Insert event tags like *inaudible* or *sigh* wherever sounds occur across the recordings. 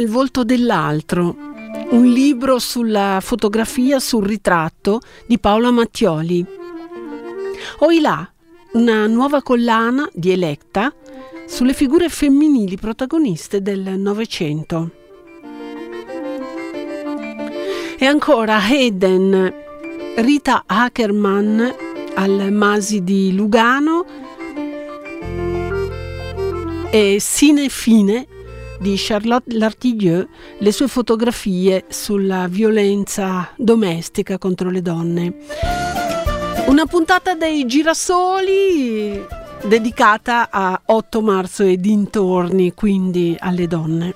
Nel volto dell'altro, un libro sulla fotografia, sul ritratto di Paola Mattioli. Oilà, una nuova collana di Electa sulle figure femminili protagoniste del Novecento. E ancora Hayden, Rita Ackerman al Masi di Lugano e Sine Fine di Charlotte Lartigueux le sue fotografie sulla violenza domestica contro le donne. Una puntata dei girasoli dedicata a 8 marzo e dintorni, quindi alle donne.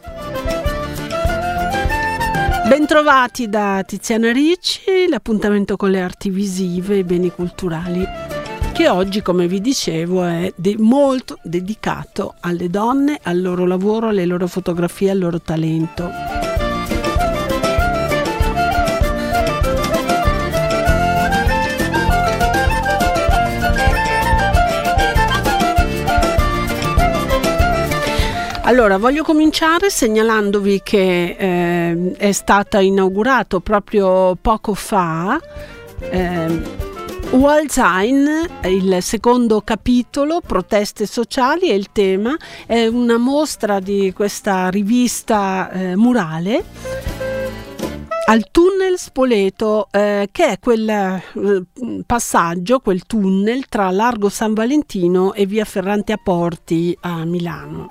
Bentrovati da Tiziana Ricci, l'appuntamento con le arti visive e i beni culturali che oggi, come vi dicevo, è de- molto dedicato alle donne, al loro lavoro, alle loro fotografie, al loro talento. Allora, voglio cominciare segnalandovi che eh, è stato inaugurato proprio poco fa eh, Walzheim, il secondo capitolo, proteste sociali e il tema è una mostra di questa rivista eh, murale al tunnel Spoleto, eh, che è quel eh, passaggio, quel tunnel tra Largo San Valentino e via Ferrante a Porti a Milano.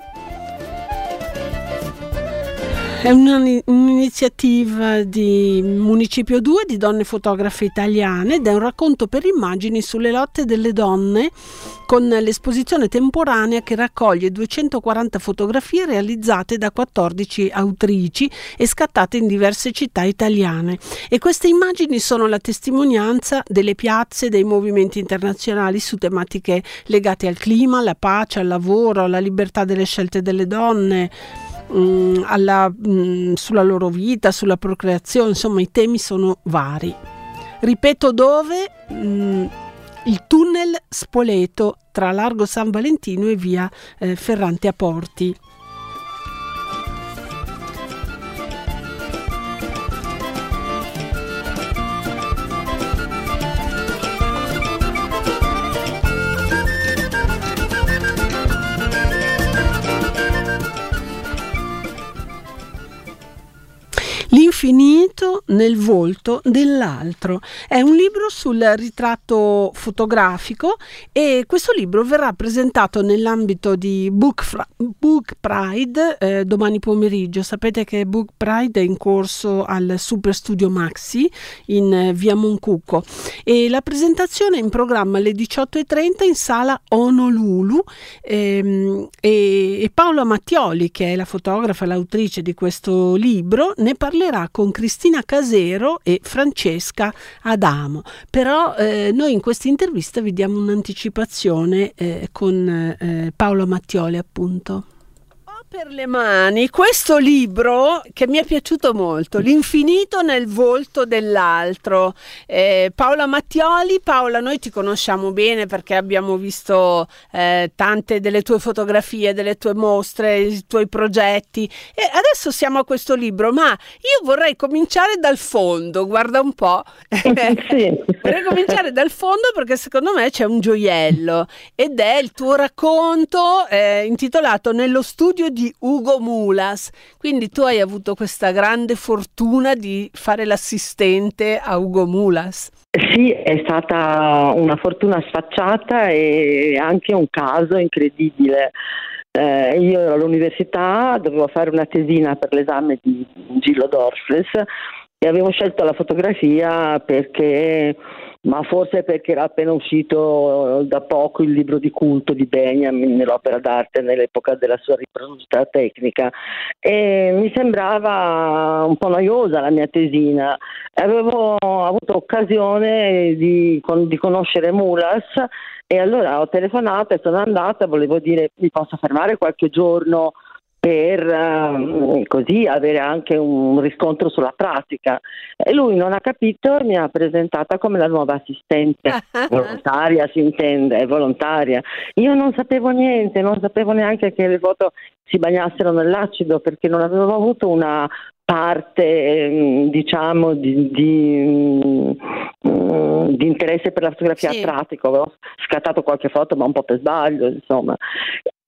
È un'iniziativa di Municipio 2 di donne fotografe italiane ed è un racconto per immagini sulle lotte delle donne con l'esposizione temporanea che raccoglie 240 fotografie realizzate da 14 autrici e scattate in diverse città italiane. E queste immagini sono la testimonianza delle piazze dei movimenti internazionali su tematiche legate al clima, alla pace, al lavoro, alla libertà delle scelte delle donne mh, mm, alla, mh, mm, sulla loro vita, sulla procreazione, insomma i temi sono vari. Ripeto dove? Mh, mm, il tunnel Spoleto tra Largo San Valentino e via eh, Ferrante a Porti. Nel volto dell'altro. È un libro sul ritratto fotografico e questo libro verrà presentato nell'ambito di Book, Book Pride eh, domani pomeriggio. Sapete che Book Pride è in corso al Super Studio Maxi in eh, via Moncucco e la presentazione è in programma alle 18.30 in sala Honolulu ehm, e, e Paola Mattioli, che è la fotografa e l'autrice di questo libro, ne parlerà con Cristina Casero e Francesca Adamo. Però eh, noi in questa intervista vi diamo un'anticipazione eh, con eh, Paolo Mattioli appunto per le mani questo libro che mi è piaciuto molto, L'infinito nel volto dell'altro. Eh, Paola Mattioli, Paola, noi ti conosciamo bene perché abbiamo visto eh, tante delle tue fotografie, delle tue mostre, i tuoi progetti e adesso siamo a questo libro, ma io vorrei cominciare dal fondo, guarda un po'. sì. *laughs* vorrei cominciare dal fondo perché secondo me c'è un gioiello ed è il tuo racconto eh, intitolato Nello studio di di Ugo Mulas. Quindi tu hai avuto questa grande fortuna di fare l'assistente a Ugo Mulas. Sì, è stata una fortuna sfacciata e anche un caso incredibile. Eh, io ero all'università, dovevo fare una tesina per l'esame di Gillo Dorfles e avevo scelto la fotografia perché ma forse perché era appena uscito da poco il libro di culto di Benjamin nell'opera d'arte nell'epoca della sua riproduzione tecnica e mi sembrava un po' noiosa la mia tesina. Avevo avuto occasione di, di conoscere Mulas e allora ho telefonato e sono andata, volevo dire mi posso fermare qualche giorno per uh, così avere anche un riscontro sulla pratica. E lui non ha capito e mi ha presentata come la nuova assistente, *laughs* volontaria si intende, è volontaria. Io non sapevo niente, non sapevo neanche che le foto si bagnassero nell'acido perché non avevo avuto una parte ehm, diciamo di, di, mm, di, interesse per la fotografia sì. pratica, avevo scattato qualche foto ma un po' per sbaglio insomma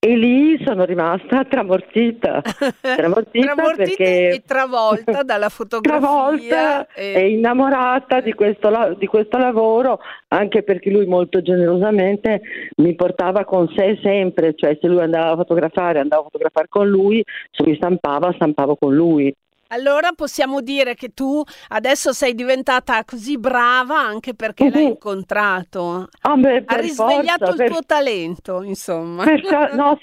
e lì sono rimasta tramortita, *laughs* tramortita, tramortita perché... e travolta dalla fotografia. Travolta e... e innamorata di questo, di questo, lavoro, anche perché lui molto generosamente mi portava con sé sempre, cioè se lui andava a fotografare, andavo a fotografare con lui, se lui stampava, stampavo con lui. Allora possiamo dire che tu adesso sei diventata così brava anche perché uh-huh. l'hai incontrato. Oh, beh, ha risvegliato forza, il tuo talento, insomma. Per, no,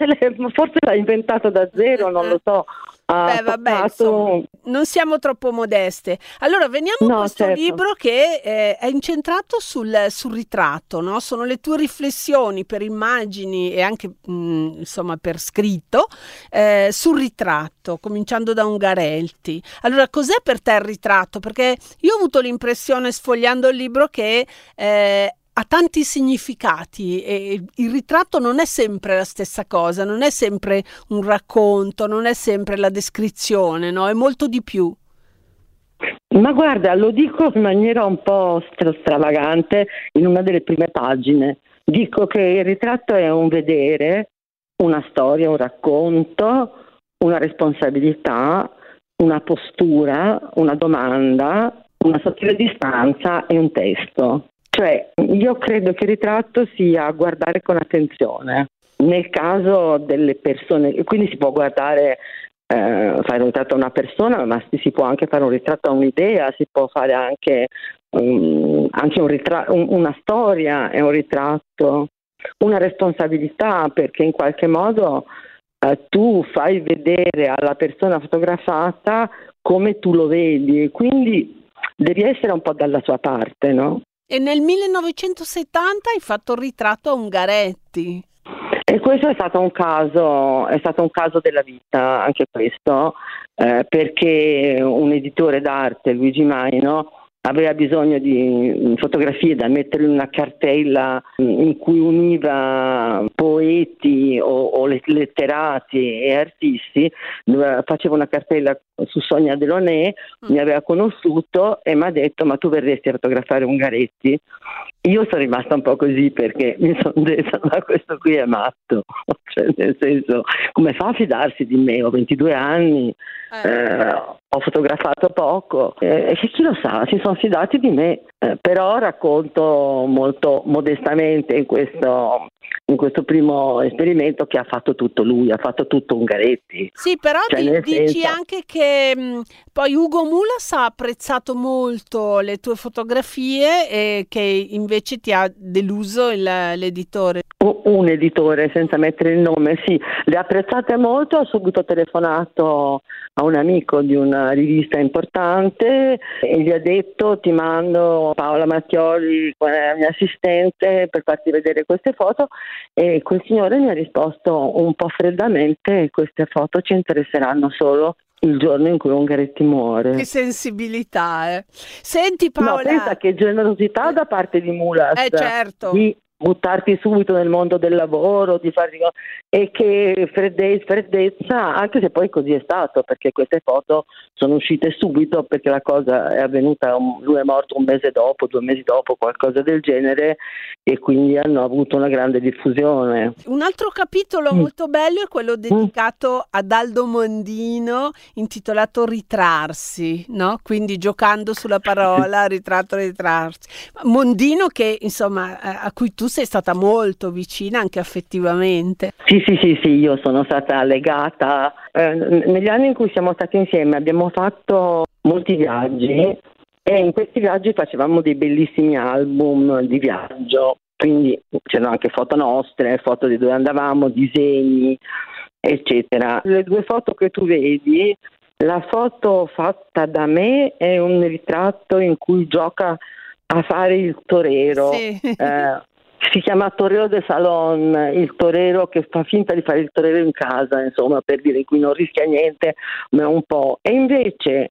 forse l'ha inventato da zero, non lo *laughs* so. Beh, vabbè, insomma, non siamo troppo modeste. Allora, veniamo no, a questo certo. libro che eh, è incentrato sul, sul ritratto, no? Sono le tue riflessioni per immagini e anche mh, mm, insomma per scritto eh, sul ritratto, cominciando da Ungarelti. Allora, cos'è per te il ritratto? Perché io ho avuto l'impressione, sfogliando il libro, che eh, ha tanti significati e il ritratto non è sempre la stessa cosa, non è sempre un racconto, non è sempre la descrizione, no? È molto di più. Ma guarda, lo dico in maniera un po' stravagante in una delle prime pagine. Dico che il ritratto è un vedere, una storia, un racconto, una responsabilità, una postura, una domanda, una sottile distanza e un testo. Cioè, io credo che il ritratto sia guardare con attenzione. Nel caso delle persone, quindi si può guardare, eh, fare un ritratto a una persona, ma si può anche fare un ritratto a un'idea, si può fare anche, um, anche un ritratto, un, una storia è un ritratto, una responsabilità, perché in qualche modo eh, tu fai vedere alla persona fotografata come tu lo vedi quindi devi essere un po' dalla sua parte, no? E nel 1970 hai fatto il ritratto a Ungaretti. E questo è stato un caso, è stato un caso della vita, anche questo, eh, perché un editore d'arte, Luigi Maino, aveva bisogno di mm, fotografie da mettere in una cartella mm, in cui univa poeti o, o letterati e artisti, faceva una cartella su Sonia Delonè, mm. mi aveva conosciuto e mi ha detto ma tu verresti a fotografare Ungaretti? Io sono rimasta un po' così perché mi sono detta ma questo qui è matto, *laughs* cioè nel senso come fa a fidarsi di me? Ho 22 anni, eh. Eh, ho fotografato poco eh, e chi lo sa, si sono fidati di me, eh, però racconto molto modestamente in questo, in questo primo esperimento che ha fatto tutto lui, ha fatto tutto Ungaretti. Sì, però cioè, di, dici senso... anche che mh, poi Ugo Mulas ha apprezzato molto le tue fotografie e che invece ti ha deluso il, l'editore. Un editore, senza mettere il nome, sì, le ha apprezzate molto, ho subito telefonato a un amico di una rivista importante e gli ha detto ti mando Paola Mattioli, la mia assistente, per farti vedere queste foto e quel signore mi ha risposto un po' freddamente queste foto ci interesseranno solo il giorno in cui Ungaretti muore. Che sensibilità, eh. Senti Paola... No, pensa che generosità da parte di Mulas. Eh certo. Di buttarti subito nel mondo del lavoro, di farti e che freddezza, freddezza, anche se poi così è stato, perché queste foto sono uscite subito perché la cosa è avvenuta, lui è morto un mese dopo, due mesi dopo, qualcosa del genere e quindi hanno avuto una grande diffusione. Un altro capitolo mm. molto bello è quello dedicato mm. ad Aldo Mondino intitolato Ritrarsi, no? quindi giocando sulla parola *laughs* ritratto, ritrarsi. Mondino che insomma a cui tu sei stata molto vicina anche affettivamente. Sì, sì, sì, sì, io sono stata legata. Eh, negli anni in cui siamo stati insieme abbiamo fatto molti viaggi e in questi viaggi facevamo dei bellissimi album di viaggio, quindi c'erano anche foto nostre, foto di dove andavamo, disegni, eccetera. Le due foto che tu vedi, la foto fatta da me è un ritratto in cui gioca a fare il torero. Sì. Eh, si chiama Torero de Salon, il torero che fa finta di fare il torero in casa, insomma, per dire cui non rischia niente, ma un po'. E invece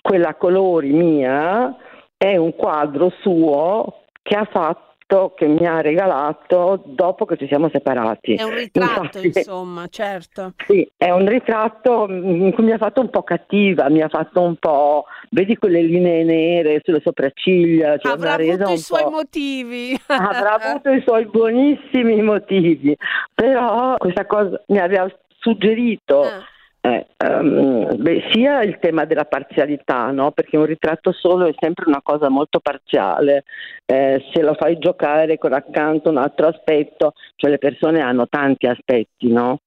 quella colori mia è un quadro suo che ha fatto che mi ha regalato dopo che ci siamo separati. È un ritratto, Infatti, insomma, certo. Sì, è un ritratto in cui mi ha fatto un po' cattiva, mi ha fatto un po', vedi quelle linee nere sulle sopracciglia. Cioè avrà avuto i suoi motivi. Avrà *laughs* avuto i suoi buonissimi motivi, però questa cosa mi aveva suggerito. Ah eh, um, beh, sia il tema della parzialità, no? perché un ritratto solo è sempre una cosa molto parziale, eh, se lo fai giocare con accanto un altro aspetto, cioè le persone hanno tanti aspetti, no?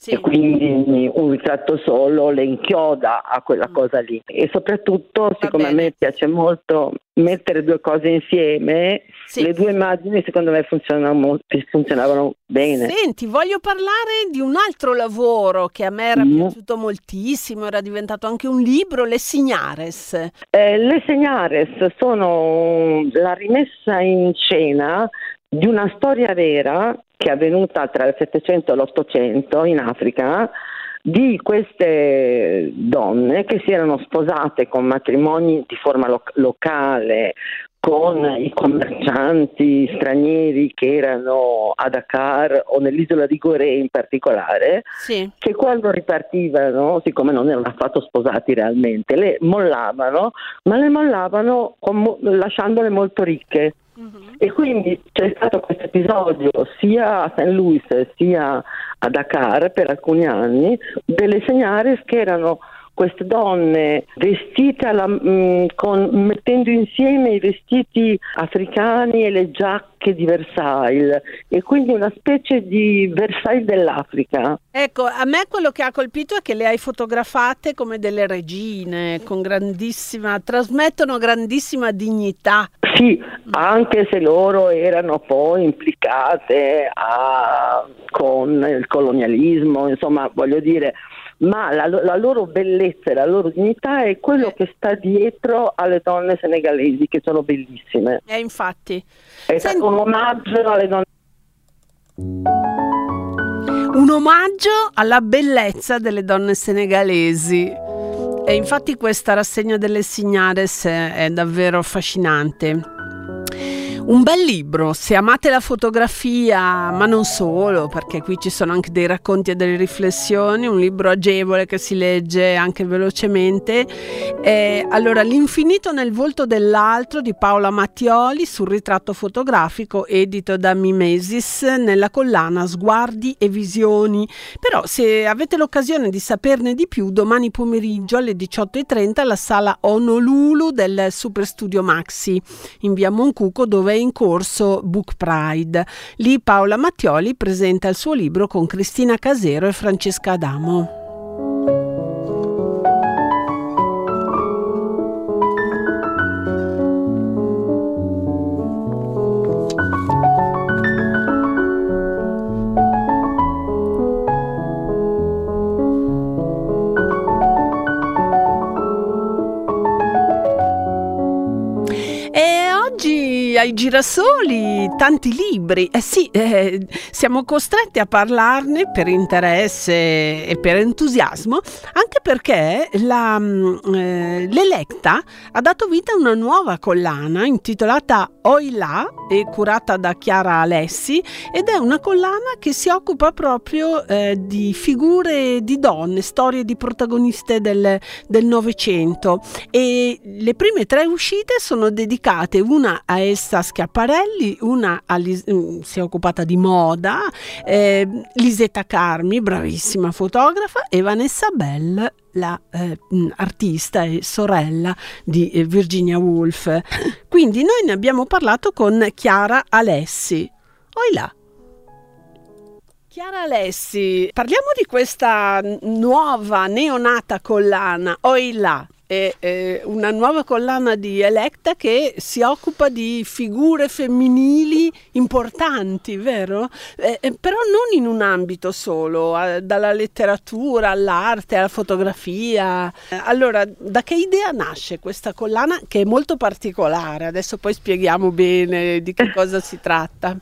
Sì. E quindi un ritratto solo le inchioda a quella mm. cosa lì. E soprattutto, siccome a me piace molto mettere due cose insieme, sì. le due immagini secondo me funzionavano, funzionavano, bene. Senti, voglio parlare di un altro lavoro che a me era mm. piaciuto moltissimo, era diventato anche un libro, Le Signares. Eh, le Signares sono la rimessa in scena di una storia vera che è avvenuta tra il 700 e l'800 in Africa di queste donne che si erano sposate con matrimoni di forma lo- locale con i commercianti stranieri che erano a Dakar o nell'isola di Gorée in particolare, sì. che quando ripartivano, siccome non erano affatto sposati realmente, le mollavano, ma le mollavano mo- lasciandole molto ricche. Uh-huh. E quindi c'è stato questo episodio sia a St. Louis sia a Dakar per alcuni anni delle segnare che erano queste donne vestite alla, mh, mm, con, mettendo insieme i vestiti africani e le giacche di Versailles e quindi una specie di Versailles dell'Africa. Ecco, a me quello che ha colpito è che le hai fotografate come delle regine, con grandissima, trasmettono grandissima dignità. Sì, anche se loro erano poi implicate a, con il colonialismo, insomma, voglio dire, ma la, la, loro bellezza e la loro dignità è quello che sta dietro alle donne senegalesi, che sono bellissime. Eh, infatti. È Senti... un omaggio alle donne. Un omaggio alla bellezza delle donne senegalesi. E infatti questa rassegna delle Signares è davvero affascinante. Un bel libro, se amate la fotografia, ma non solo, perché qui ci sono anche dei racconti e delle riflessioni, un libro agevole che si legge anche velocemente. Eh, allora, L'infinito nel volto dell'altro di Paola Mattioli sul ritratto fotografico edito da Mimesis nella collana Sguardi e Visioni. Però se avete l'occasione di saperne di più, domani pomeriggio alle 18.30 alla sala Honolulu del Super Studio Maxi in via Moncuco dove in corso Book Pride. Lì Paola Mattioli presenta il suo libro con Cristina Casero e Francesca Adamo. Ai girasoli tanti libri. Eh sì, eh, siamo costretti a parlarne per interesse e per entusiasmo, anche perché la, mm, eh, l'Electa ha dato vita a una nuova collana intitolata Oilà e curata da Chiara Alessi ed è una collana che si occupa proprio eh, di figure di donne, storie di protagoniste del Novecento e le prime tre uscite sono dedicate una a Elsa Schiaparelli, una mm, si è occupata di moda, eh, Lisetta Carmi, bravissima fotografa e Vanessa Bell la eh, artista e sorella di eh, Virginia Woolf. Quindi noi ne abbiamo parlato con Chiara Alessi. Oilà. Chiara Alessi, parliamo di questa nuova neonata collana, Oilà. È, una nuova collana di Electa che si occupa di figure femminili importanti, vero? Eh, eh però non in un ambito solo, dalla letteratura all'arte, alla fotografia. Allora, da che idea nasce questa collana che è molto particolare? Adesso poi spieghiamo bene di che cosa si tratta.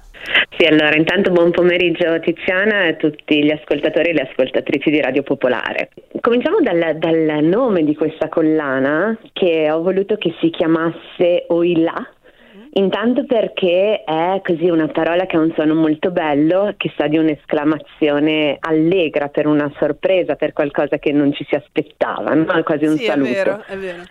Sì, allora intanto buon pomeriggio Tiziana e a tutti gli ascoltatori e le ascoltatrici di Radio Popolare. Cominciamo dal, dal nome di questa collana che ho voluto che si chiamasse Oilà, Intanto perché è così una parola che ha un suono molto bello, che sa di un'esclamazione allegra per una sorpresa, per qualcosa che non ci si aspettava, no? quasi un sì, saluto. È vero, è vero.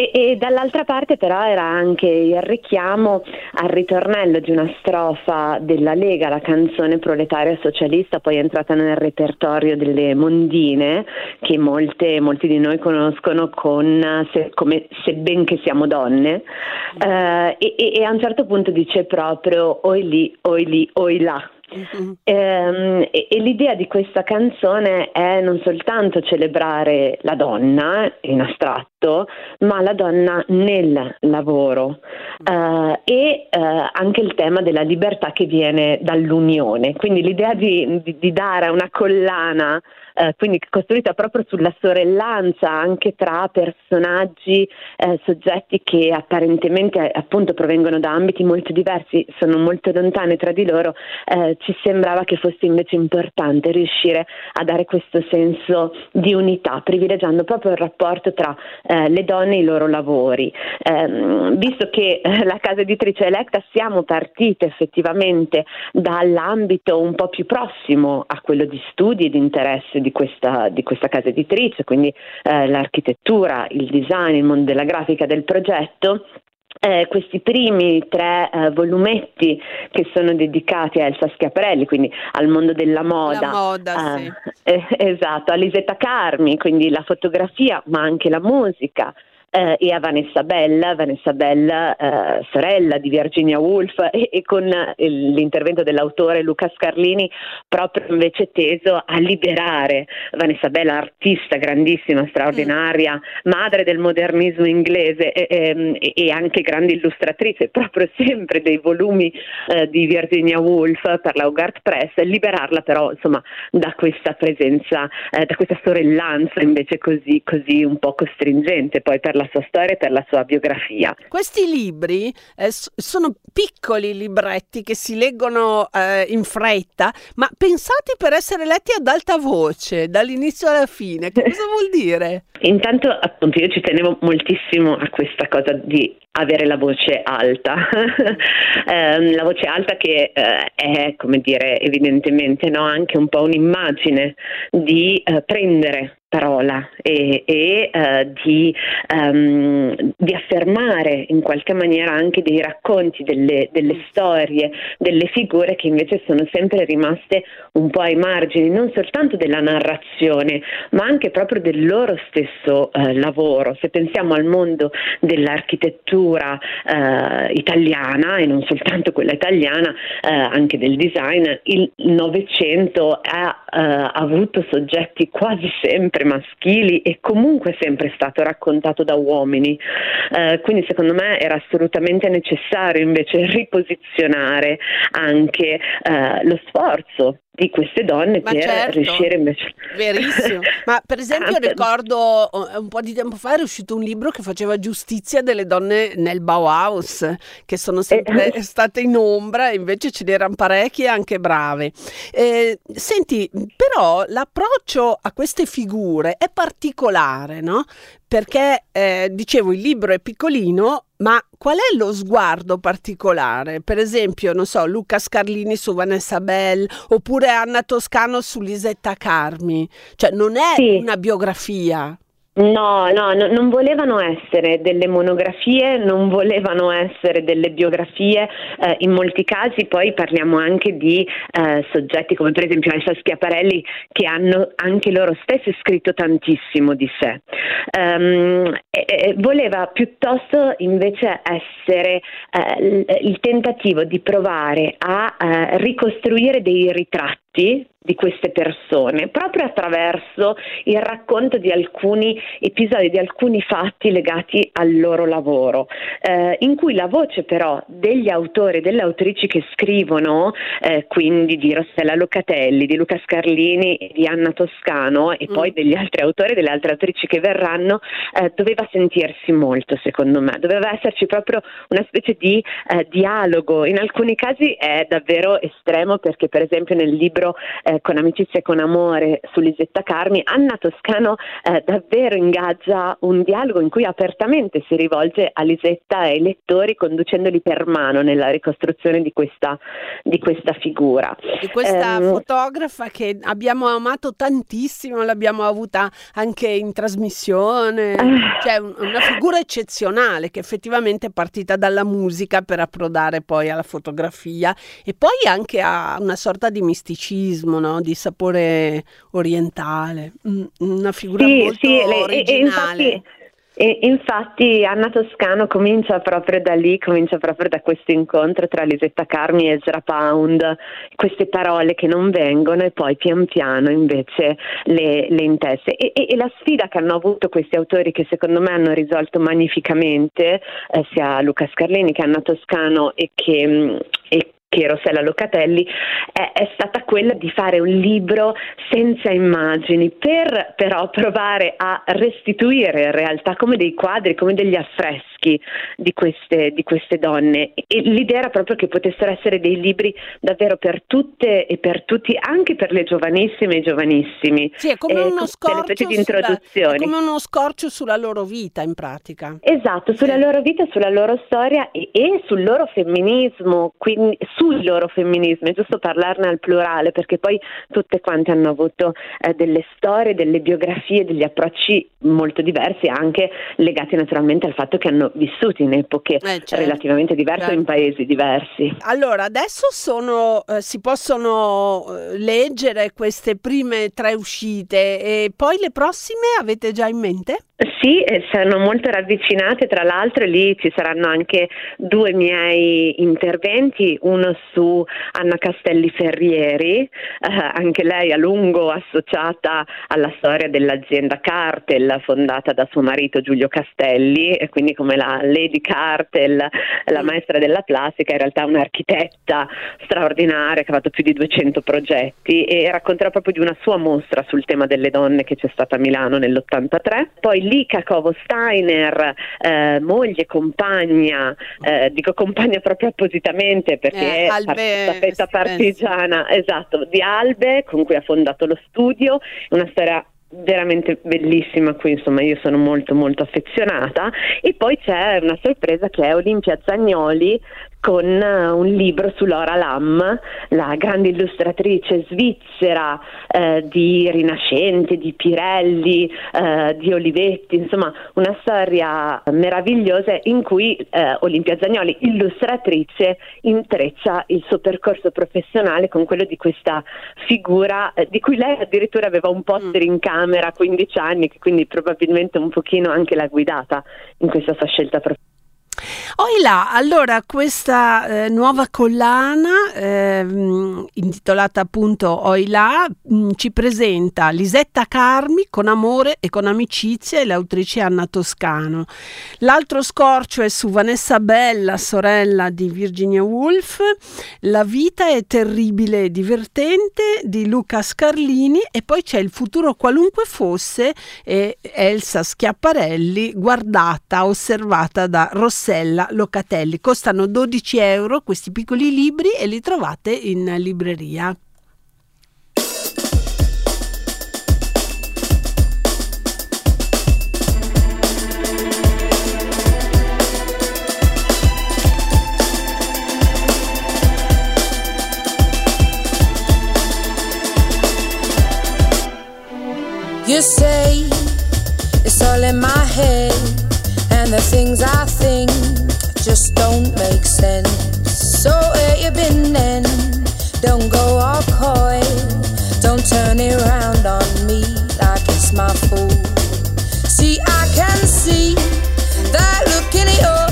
E, e, dall'altra parte però era anche il richiamo al ritornello di una strofa della Lega, la canzone proletaria socialista, poi entrata nel repertorio delle mondine, che molte, molti di noi conoscono con, se, come Sebben siamo donne, eh, e, e, a un certo punto dice proprio oi lì, oi lì, oi là. Uh-huh. Ehm, e, e, l'idea di questa canzone è non soltanto celebrare la donna in astratto, ma la donna nel lavoro uh, e uh, anche il tema della libertà che viene dall'unione. Quindi l'idea di, di, di dare a una collana eh, quindi costruita proprio sulla sorellanza anche tra personaggi, eh, soggetti che apparentemente appunto provengono da ambiti molto diversi, sono molto lontani tra di loro, eh, ci sembrava che fosse invece importante riuscire a dare questo senso di unità, privilegiando proprio il rapporto tra eh, le donne e i loro lavori. Ehm, visto che eh, la casa editrice Electa siamo partite effettivamente dall'ambito un po' più prossimo a quello di studi e di interesse di questa, di questa casa editrice, quindi eh, l'architettura, il design, il mondo della grafica del progetto, eh, questi primi tre eh, volumetti che sono dedicati a Elsa Schiaparelli, quindi al mondo della moda, la moda eh, sì. esatto, a Lisetta Carmi, quindi la fotografia ma anche la musica, eh, e a Vanessa Bella, Vanessa Bella eh, sorella di Virginia Woolf *laughs* e, e con l'intervento dell'autore Luca Scarlini proprio invece teso a liberare Vanessa Bella, artista grandissima, straordinaria, madre del modernismo inglese e, e, e, anche grande illustratrice, proprio sempre dei volumi eh, di Virginia Woolf per la Hogarth Press, liberarla però insomma da questa presenza, eh, da questa sorellanza invece così, così un po' costringente poi per la sua storia e per la sua biografia. Questi libri eh, sono piccoli libretti che si leggono eh, in fretta, ma pensati per essere letti ad alta voce dall'inizio alla fine. Che cosa vuol dire? *laughs* Intanto, appunto, io ci tenevo moltissimo a questa cosa di avere la voce alta, *laughs* eh, la voce alta che eh, è, come dire, evidentemente no, anche un po' un'immagine di eh, prendere parola e, e uh, di, um, di, affermare in qualche maniera anche dei racconti, delle, delle, storie, delle figure che invece sono sempre rimaste un po' ai margini, non soltanto della narrazione, ma anche proprio del loro stesso uh, lavoro. Se pensiamo al mondo dell'architettura uh, italiana e non soltanto quella italiana, anche del design, il Novecento ha avuto soggetti quasi sempre sempre maschili e comunque sempre stato raccontato da uomini. Eh, quindi secondo me era assolutamente necessario invece riposizionare anche eh, lo sforzo di queste donne Ma per certo, riuscire invece verissimo *laughs* ma per esempio ah, ricordo un po' di tempo fa era uscito un libro che faceva giustizia delle donne nel Bauhaus che sono sempre eh. state in ombra invece ce n'erano parecchie anche brave eh, senti però l'approccio a queste figure è particolare no? perché eh, dicevo il libro è piccolino ma qual è lo sguardo particolare? Per esempio, non so, Luca Scarlini su Vanessa Bell oppure Anna Toscano su Lisetta Carmi. Cioè, non è sì. una biografia. No, no, no, non volevano essere delle monografie, non volevano essere delle biografie, eh, in molti casi poi parliamo anche di eh, soggetti come per esempio Elsa Schiaparelli che hanno anche loro stessi scritto tantissimo di sé. Um, e, voleva piuttosto invece essere eh, il tentativo di provare a eh, ricostruire dei ritratti di queste persone, proprio attraverso il racconto di alcuni episodi, di alcuni fatti legati al loro lavoro, eh, in cui la voce però degli autori e delle autrici che scrivono, eh, quindi di Rossella Locatelli, di Luca Scarlini e di Anna Toscano e mm. poi degli altri autori e delle altre autrici che verranno, eh, doveva sentirsi molto secondo me, doveva esserci proprio una specie di eh, dialogo, in alcuni casi è davvero estremo perché per esempio nel libro eh, Con amicizia e con amore su Lisetta Carmi, Anna Toscano eh, davvero ingaggia un dialogo in cui apertamente si rivolge a Lisetta e ai lettori conducendoli per mano nella ricostruzione di questa, di questa figura. Di questa um, fotografa che abbiamo amato tantissimo, l'abbiamo avuta anche in trasmissione, uh, cioè una figura eccezionale che effettivamente è partita dalla musica per approdare poi alla fotografia e poi anche a una sorta di misticismo, no? di sapore orientale, mm, una figura sì, molto sì, originale. E, e infatti e infatti Anna Toscano comincia proprio da lì, comincia proprio da questo incontro tra Lisetta Carmi e Ezra Pound, queste parole che non vengono e poi pian piano invece le, le intesse. E, e, e, la sfida che hanno avuto questi autori che secondo me hanno risolto magnificamente, eh, sia Luca Scarlini che Anna Toscano e che, mm, e che Rossella Locatelli, è, è, stata quella di fare un libro senza immagini, per però provare a restituire in realtà come dei quadri, come degli affreschi di queste, di queste donne. E l'idea era proprio che potessero essere dei libri davvero per tutte e per tutti, anche per le giovanissime e giovanissimi. Sì, è come, eh, uno, scorcio sulla, come uno scorcio sulla loro vita in pratica. Esatto, sulla sì. loro vita, sulla loro storia e, e sul loro femminismo, quindi sul loro femminismo, è giusto parlarne al plurale perché poi tutte quante hanno avuto eh, delle storie, delle biografie, degli approcci molto diversi anche legati naturalmente al fatto che hanno vissuto in epoche eh, certo. relativamente diverse certo. in paesi diversi. Allora, adesso sono, eh, si possono eh, leggere queste prime tre uscite e poi le prossime avete già in mente? Sì, sono molto ravvicinate, tra l'altro lì ci saranno anche due miei interventi, uno su Anna Castelli Ferrieri, eh, anche lei a lungo associata alla storia dell'azienda Cartel fondata da suo marito Giulio Castelli e quindi come la Lady Cartel, la maestra della plastica, in realtà un'architetta straordinaria che ha fatto più di 200 progetti e racconterà proprio di una sua mostra sul tema delle donne che c'è stata a Milano nell'83. Poi Lika Kovo Steiner, eh, moglie, compagna, eh, dico compagna proprio appositamente perché eh, è staffetta partigiana, esatto, di Albe con cui ha fondato lo studio, una storia veramente bellissima qui insomma io sono molto molto affezionata. E poi c'è una sorpresa che è Olimpia Zagnoli con eh, un libro su Laura Lam, la grande illustratrice svizzera eh, di Rinascente, di Pirelli, eh, di Olivetti, insomma una storia meravigliosa in cui eh, Olimpia Zagnoli, illustratrice, intreccia il suo percorso professionale con quello di questa figura eh, di cui lei addirittura aveva un poster in camera a 15 anni, quindi probabilmente un pochino anche l'ha guidata in questa sua scelta professionale. Oilà, allora questa eh, nuova collana eh, intitolata appunto Oilà mh, mm, ci presenta Lisetta Carmi con amore e con amicizia e l'autrice Anna Toscano. L'altro scorcio è su Vanessa Bella, sorella di Virginia Woolf, La vita è terribile e divertente di Luca Scarlini e poi c'è Il futuro qualunque fosse e Elsa Schiaparelli guardata, osservata da Rossella Locatelli. Costano 12 euro questi piccoli libri e li trovate in libreria. You say it's all in my head And the things I think just don't make sense. So where you been then? Don't go all coy. Don't turn it around on me like it's my fault. See, I can see that look in your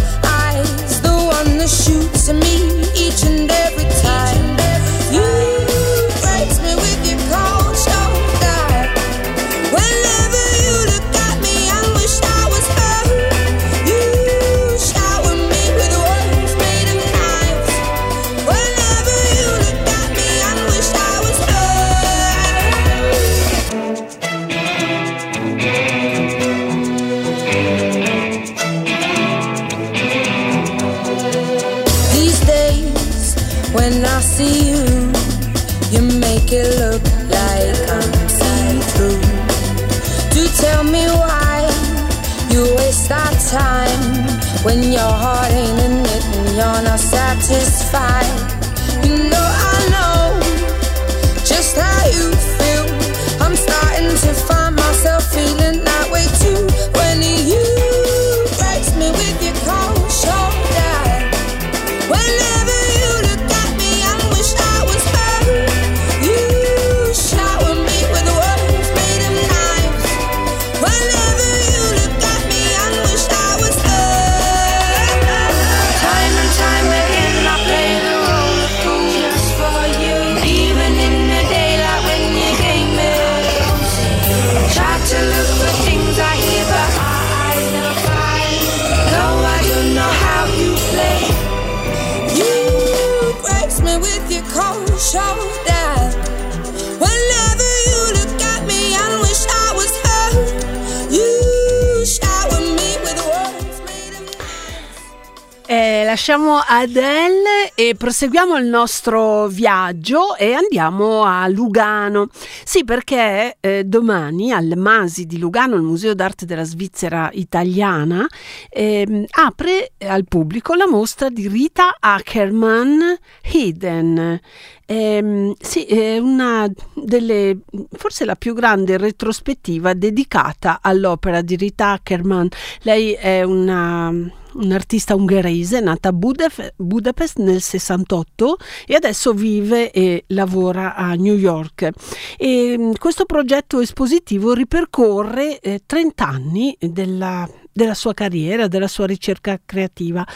lasciamo Adele e proseguiamo il nostro viaggio e andiamo a Lugano. Sì, perché eh, domani al Masi di Lugano, il Museo d'arte della Svizzera italiana, ehm, apre al pubblico la mostra di Rita Ackerman Hidden. Ehm, sì, è una delle, forse la più grande retrospettiva dedicata all'opera di Rita Ackerman. Lei è una un'artista ungherese nata a Budaf- Budapest nel 68 e adesso vive e lavora a New York. E mh, questo progetto espositivo ripercorre eh, 30 anni della, della sua carriera, della sua ricerca creativa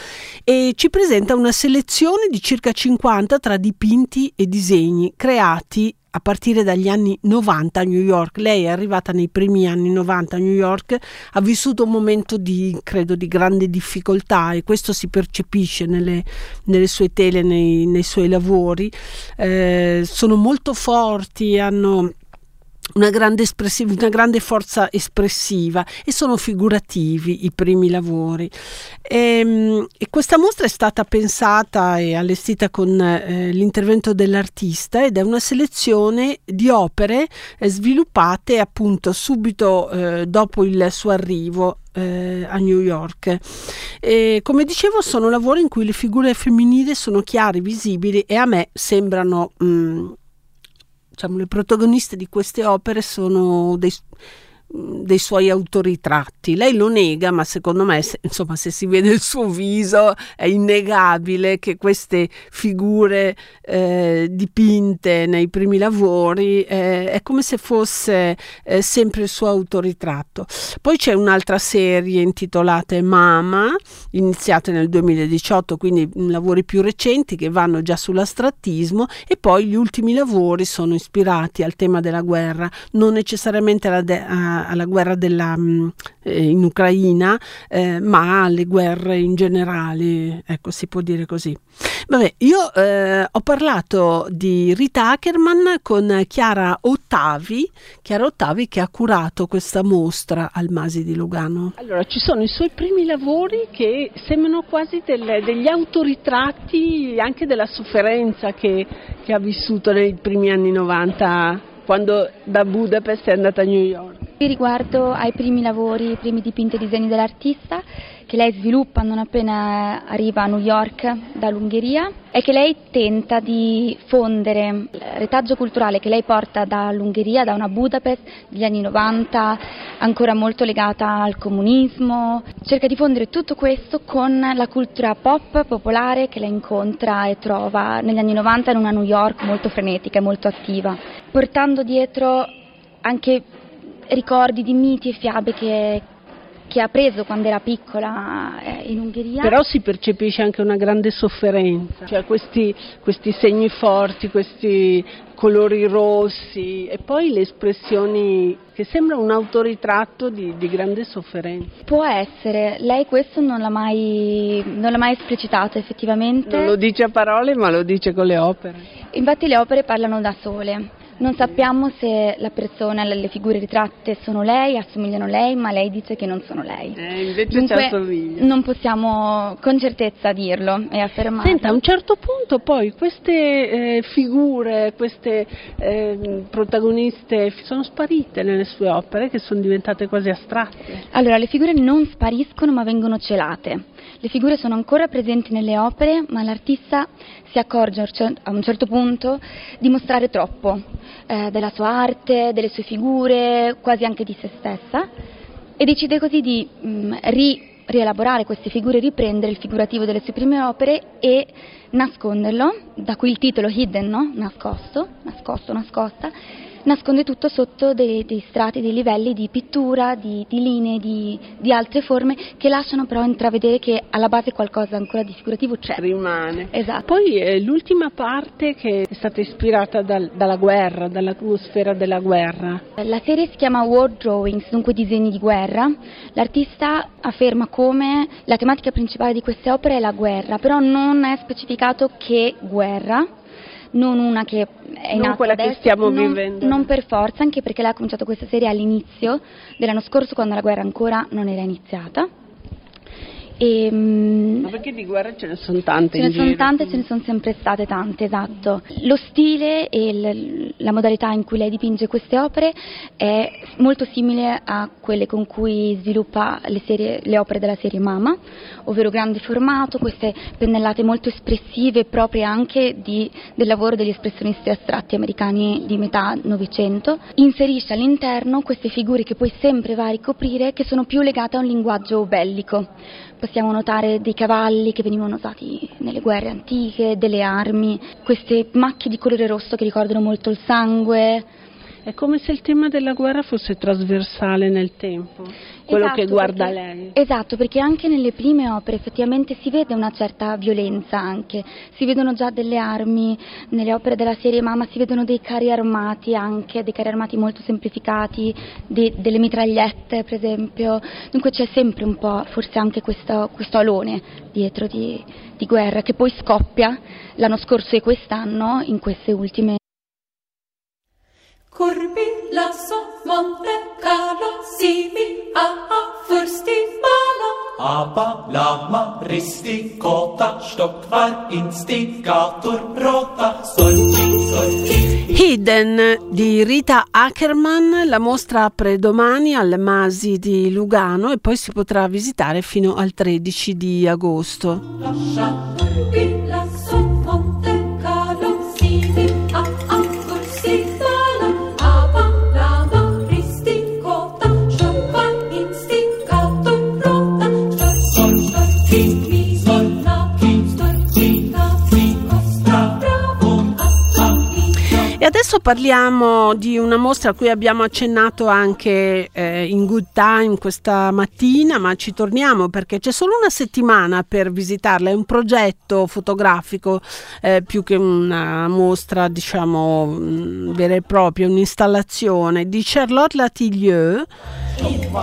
e ci presenta una selezione di circa 50 tra dipinti e disegni creati a partire dagli anni 90 a New York. Lei è arrivata nei primi anni 90 a New York, ha vissuto un momento di, credo, di grande difficoltà e questo si percepisce nelle, nelle sue tele, nei, nei suoi lavori. Eh, sono molto forti, hanno una grande, una grande, forza espressiva e sono figurativi i primi lavori. E, e questa mostra è stata pensata e allestita con eh, l'intervento dell'artista ed è una selezione di opere eh, sviluppate appunto subito eh, dopo il suo arrivo eh, a New York. E, come dicevo, sono lavori in cui le figure femminili sono chiare, visibili e a me sembrano mh, diciamo, le protagoniste di queste opere sono dei, dei suoi autoritratti. Lei lo nega, ma secondo me, se, insomma, se si vede il suo viso, è innegabile che queste figure eh, dipinte nei primi lavori eh, è come se fosse eh, sempre il suo autoritratto. Poi c'è un'altra serie intitolata Mama, iniziata nel 2018, quindi lavori più recenti che vanno già sull'astrattismo e poi gli ultimi lavori sono ispirati al tema della guerra, non necessariamente alla, de- alla guerra della, eh, in Ucraina, eh, ma alle guerre in generale, ecco si può dire così. Vabbè, io eh, ho parlato di Rita Ackerman con Chiara Ottavi, Chiara Ottavi che ha curato questa mostra al Masi di Lugano. Allora, ci sono i suoi primi lavori che sembrano quasi delle, degli autoritratti anche della sofferenza che, che ha vissuto nei primi anni 90 quando da Budapest è andata a New York. Riguardo ai primi lavori, i primi dipinti e disegni dell'artista che lei sviluppa non appena arriva a New York dall'Ungheria è che lei tenta di fondere. Il retaggio culturale che lei porta dall'Ungheria, da una Budapest degli anni 90 ancora molto legata al comunismo, cerca di fondere tutto questo con la cultura pop popolare che lei incontra e trova negli anni 90 in una New York molto frenetica e molto attiva, portando dietro anche ricordi di miti e fiabe che, che ha preso quando era piccola eh, in Ungheria. Però si percepisce anche una grande sofferenza, cioè questi, questi segni forti, questi colori rossi e poi le espressioni che sembra un autoritratto di, di, grande sofferenza. Può essere, lei questo non l'ha mai, non l'ha mai esplicitato effettivamente. Non lo dice a parole ma lo dice con le opere. Infatti le opere parlano da sole Non sappiamo se la persona, le figure ritratte sono lei, assomigliano a lei, ma lei dice che non sono lei. Eh, invece Dunque, ci assomiglia. Non possiamo con certezza dirlo e affermarlo. Senta, a un certo punto poi queste eh, figure, queste eh, protagoniste sono sparite nelle sue opere, che sono diventate quasi astratte. Allora, le figure non spariscono ma vengono celate. Le figure sono ancora presenti nelle opere, ma l'artista si accorge a un certo punto di mostrare troppo eh, della sua arte, delle sue figure, quasi anche di se stessa, e decide così di mh, mm, ri- rielaborare queste figure, riprendere il figurativo delle sue prime opere e nasconderlo, da qui il titolo Hidden, no? nascosto, nascosto, nascosta, nasconde tutto sotto dei, dei strati, dei livelli di pittura, di, di linee, di, di, altre forme che lasciano però intravedere che alla base qualcosa ancora di figurativo c'è. Rimane. Esatto. Poi eh, l'ultima parte che è stata ispirata dal, dalla guerra, dall'atmosfera della guerra. La serie si chiama War Drawings, dunque disegni di guerra. L'artista afferma come la tematica principale di queste opere è la guerra, però non è specificato che guerra non una che è non quella adesso, che stiamo non, vivendo. Non per forza, anche perché lei ha cominciato questa serie all'inizio dell'anno scorso quando la guerra ancora non era iniziata e, ehm, Ma perché di guerre ce ne sono tante? Ce ne sono tante, ce ne sono sempre state tante, esatto. Lo stile e l- la modalità in cui lei dipinge queste opere è molto simile a quelle con cui sviluppa le, serie, le opere della serie Mama, ovvero grande formato, queste pennellate molto espressive proprie anche di, del lavoro degli espressionisti astratti americani di metà Novecento. Inserisce all'interno queste figure che poi sempre va a ricoprire che sono più legate a un linguaggio bellico Possiamo notare dei cavalli che venivano usati nelle guerre antiche, delle armi, queste macchie di colore rosso che ricordano molto il sangue. È come se il tema della guerra fosse trasversale nel tempo quello esatto, che guarda perché, lei. Esatto, perché anche nelle prime opere effettivamente si vede una certa violenza anche, si vedono già delle armi, nelle opere della serie Mama si vedono dei carri armati anche, dei carri armati molto semplificati, de, delle mitragliette per esempio, dunque c'è sempre un po' forse anche questo, questo alone dietro di, di guerra che poi scoppia l'anno scorso e quest'anno in queste ultime Curbi lasso Monte Carlo Simi a a Fürsti Bala. Aber lama risti kota Stockvar instigator rota. Solchi solchi Hidden di Rita Ackerman, la mostra apre domani al Masi di Lugano e poi si potrà visitare fino al 13 di agosto. Lascia E adesso parliamo di una mostra a cui abbiamo accennato anche eh, in Good Time questa mattina, ma ci torniamo perché c'è solo una settimana per visitarla. È un progetto fotografico eh, più che una mostra, diciamo, mh, mm, vera e propria, un'installazione di Charlotte Latilieu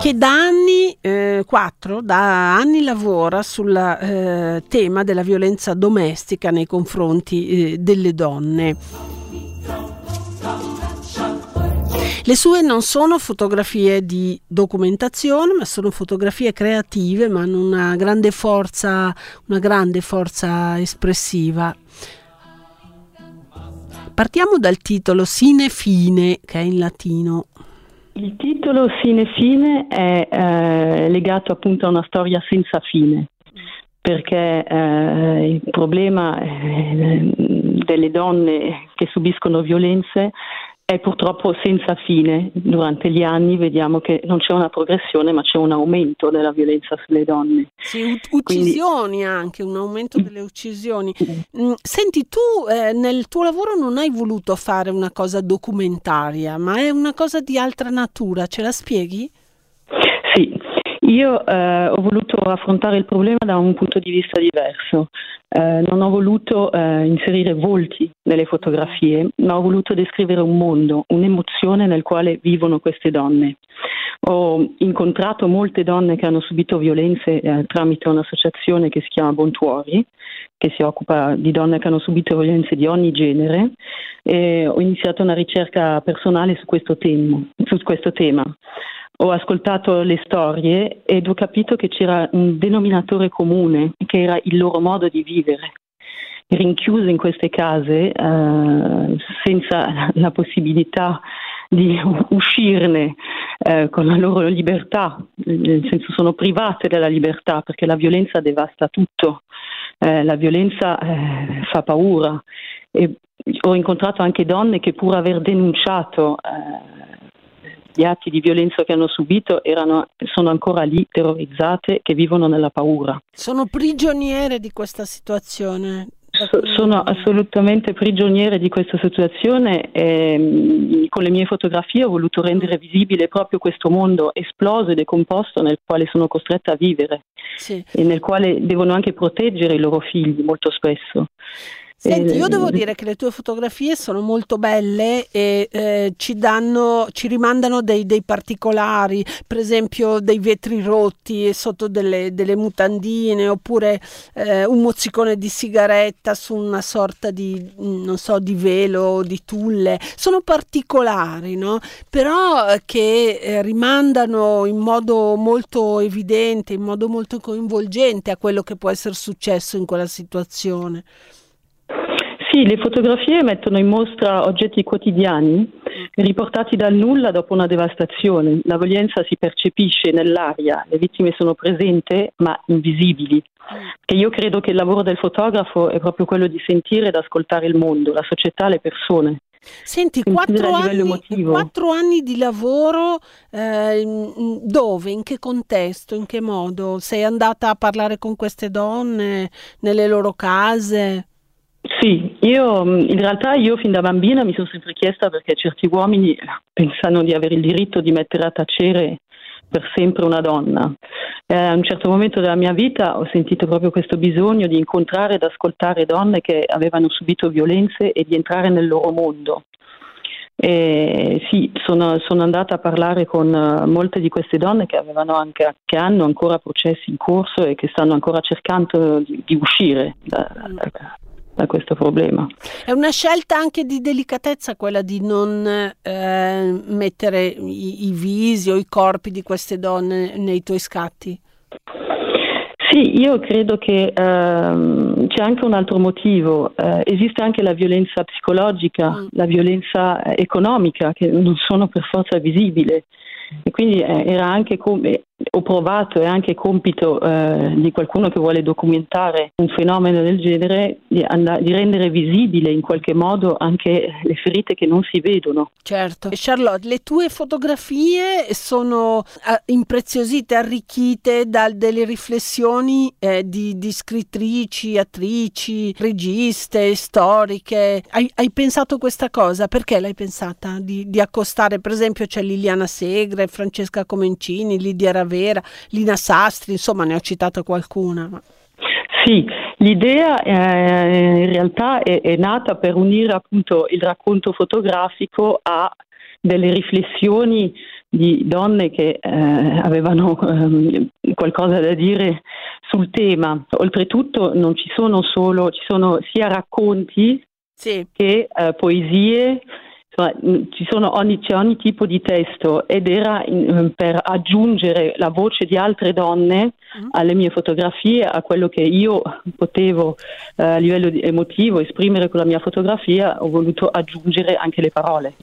che da anni, eh, quattro, da anni lavora sul eh, tema della violenza domestica nei confronti eh, delle donne. Le sue non sono fotografie di documentazione, ma sono fotografie creative, ma hanno una grande forza, una grande forza espressiva. Partiamo dal titolo Sine Fine, che è in latino. Il titolo Sine Fine è eh, legato appunto a una storia senza fine, perché eh, il problema eh, delle donne che subiscono violenze è purtroppo senza fine. Durante gli anni vediamo che non c'è una progressione, ma c'è un aumento della violenza sulle donne. Sì, uccisioni Quindi... anche, un aumento delle uccisioni. Mm, senti, tu eh, nel tuo lavoro non hai voluto fare una cosa documentaria, ma è una cosa di altra natura, ce la spieghi? Sì, io eh, ho voluto affrontare il problema da un punto di vista diverso. Eh, non ho voluto eh, inserire volti nelle fotografie, ma ho voluto descrivere un mondo, un'emozione nel quale vivono queste donne. Ho incontrato molte donne che hanno subito violenze eh, tramite un'associazione che si chiama Bontuori, che si occupa di donne che hanno subito violenze di ogni genere e ho iniziato una ricerca personale su questo tema. Su questo tema. Ho ascoltato le storie ed ho capito che c'era un denominatore comune, che era il loro modo di vivere rinchiuse in queste case eh, senza *laughs* la possibilità di *laughs* uscirne eh, con la loro libertà, nel senso sono private della libertà perché la violenza devasta tutto, eh, la violenza eh, fa paura e ho incontrato anche donne che pur aver denunciato eh, gli atti di violenza che hanno subito erano, sono ancora lì terrorizzate che vivono nella paura. Sono prigioniere di questa situazione sono assolutamente prigioniere di questa situazione e con le mie fotografie ho voluto rendere visibile proprio questo mondo esploso e decomposto nel quale sono costretta a vivere sì. e nel quale devono anche proteggere i loro figli molto spesso. Senti, io devo dire che le tue fotografie sono molto belle e eh, ci, danno, ci rimandano dei, dei, particolari, per esempio dei vetri rotti sotto delle, delle mutandine oppure eh, un mozzicone di sigaretta su una sorta di, non so, di velo o di tulle. Sono particolari, no? Però eh, che eh, rimandano in modo molto evidente, in modo molto coinvolgente a quello che può essere successo in quella situazione. Sì, le fotografie mettono in mostra oggetti quotidiani riportati dal nulla dopo una devastazione. La violenza si percepisce nell'aria, le vittime sono presenti ma invisibili. E io credo che il lavoro del fotografo è proprio quello di sentire ed ascoltare il mondo, la società, le persone. Senti, quattro anni, quattro anni, di lavoro, eh, dove, in che contesto, in che modo? Sei andata a parlare con queste donne nelle loro case? Sì, io in realtà io fin da bambina mi sono sempre chiesta perché certi uomini pensano di avere il diritto di mettere a tacere per sempre una donna. Eh, a un certo momento della mia vita ho sentito proprio questo bisogno di incontrare ed ascoltare donne che avevano subito violenze e di entrare nel loro mondo. E sì, sono, sono, andata a parlare con uh, molte di queste donne che, anche, che, hanno ancora processi in corso e che stanno ancora cercando di, di uscire da, da, da questo problema. È una scelta anche di delicatezza quella di non eh, mettere i, i, visi o i corpi di queste donne nei tuoi scatti? Sì, io credo che ehm, c'è anche un altro motivo. Eh, esiste anche la violenza psicologica, mm. la violenza economica, che non sono per forza visibili. E quindi eh, era anche come, ho provato, è anche compito eh, di qualcuno che vuole documentare un fenomeno del genere, di, and- di, rendere visibile in qualche modo anche le ferite che non si vedono. Certo. Charlotte, le tue fotografie sono eh, impreziosite, arricchite da delle riflessioni eh, di, di, scrittrici, attrici, registe, storiche. Hai, hai, pensato questa cosa? Perché l'hai pensata? Di, di accostare, per esempio, c'è Liliana Segre, Francesca Comencini, Lidia Ravera Vera, Lina Sastri, insomma ne ho citato qualcuna. Ma... Sì, l'idea eh, in realtà è, è, nata per unire appunto il racconto fotografico a delle riflessioni di donne che eh, avevano eh, qualcosa da dire sul tema. Oltretutto non ci sono solo, ci sono sia racconti sì. che eh, poesie insomma, mm, ogni, c'è ogni tipo di testo ed era in, mm, per aggiungere la voce di altre donne mm. alle mie fotografie, a quello che io potevo eh, a livello emotivo esprimere con la mia fotografia, ho voluto aggiungere anche le parole.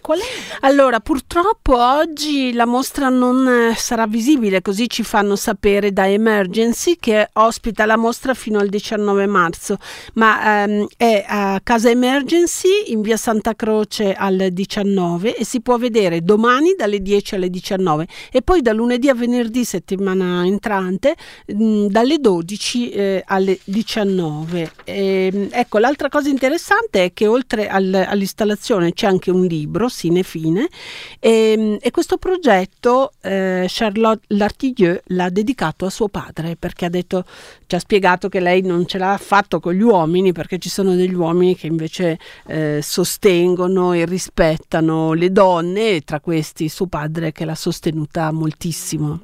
Allora, purtroppo oggi la mostra non eh, sarà visibile, così ci fanno sapere da Emergency che ospita la mostra fino al 19 marzo, ma ehm, è a Casa Emergency in via Santa Croce al 19 19 e si può vedere domani dalle 10 alle 19 e poi da lunedì a venerdì settimana entrante mh, mm, dalle 12 eh, alle 19. E, ehm, ecco, l'altra cosa interessante è che oltre al, all'installazione c'è anche un libro, Sine Fine, e, ehm, e questo progetto eh, Charlotte Lartigueux l'ha dedicato a suo padre perché ha detto, ci ha spiegato che lei non ce l'ha fatto con gli uomini perché ci sono degli uomini che invece eh, sostengono e rispettano rispettano le donne e tra questi suo padre che l'ha sostenuta moltissimo.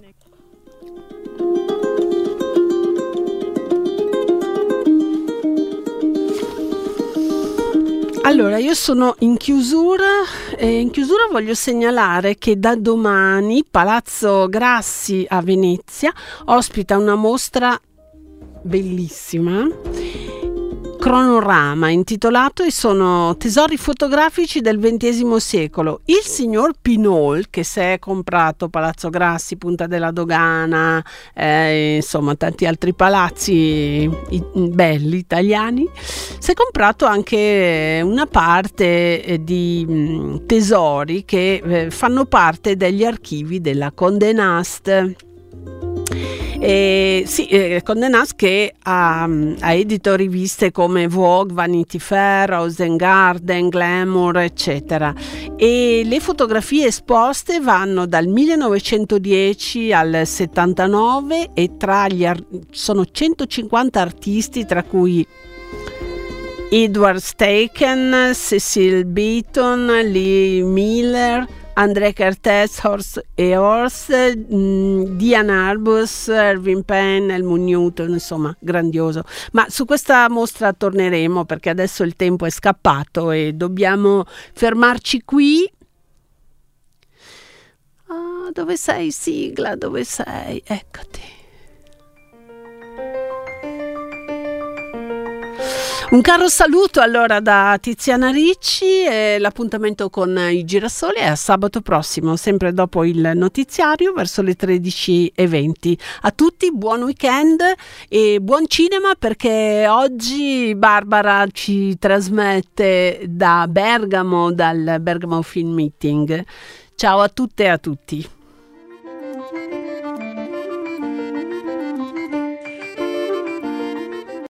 Allora, io sono in chiusura e in chiusura voglio segnalare che da domani Palazzo Grassi a Venezia ospita una mostra bellissima cronorama intitolato e sono tesori fotografici del XX secolo. Il signor Pinol, che si è comprato Palazzo Grassi, Punta della Dogana, eh, insomma tanti altri palazzi belli italiani, si è comprato anche una parte eh, di mh, tesori che eh, fanno parte degli archivi della Conde Nast. Eh, sì, eh, Condé Nast che ha, ha, edito riviste come Vogue, Vanity Fair, Rose Garden, Glamour, eccetera. E le fotografie esposte vanno dal 1910 al 79 e tra gli ar- sono 150 artisti, tra cui Edward Staken, Cecil Beaton, Lee Miller, André Kertész, Horst e Horst, mh, Diane Arbus, Erwin Penn, Helmut Newton, insomma, grandioso. Ma su questa mostra torneremo perché adesso il tempo è scappato e dobbiamo fermarci qui. Ah, dove sei sigla? Dove sei? Eccoti. Un caro saluto allora da Tiziana Ricci e l'appuntamento con i girasoli è a sabato prossimo, sempre dopo il notiziario verso le 13.20. A tutti buon weekend e buon cinema perché oggi Barbara ci trasmette da Bergamo, dal Bergamo Film Meeting. Ciao a tutte e a tutti.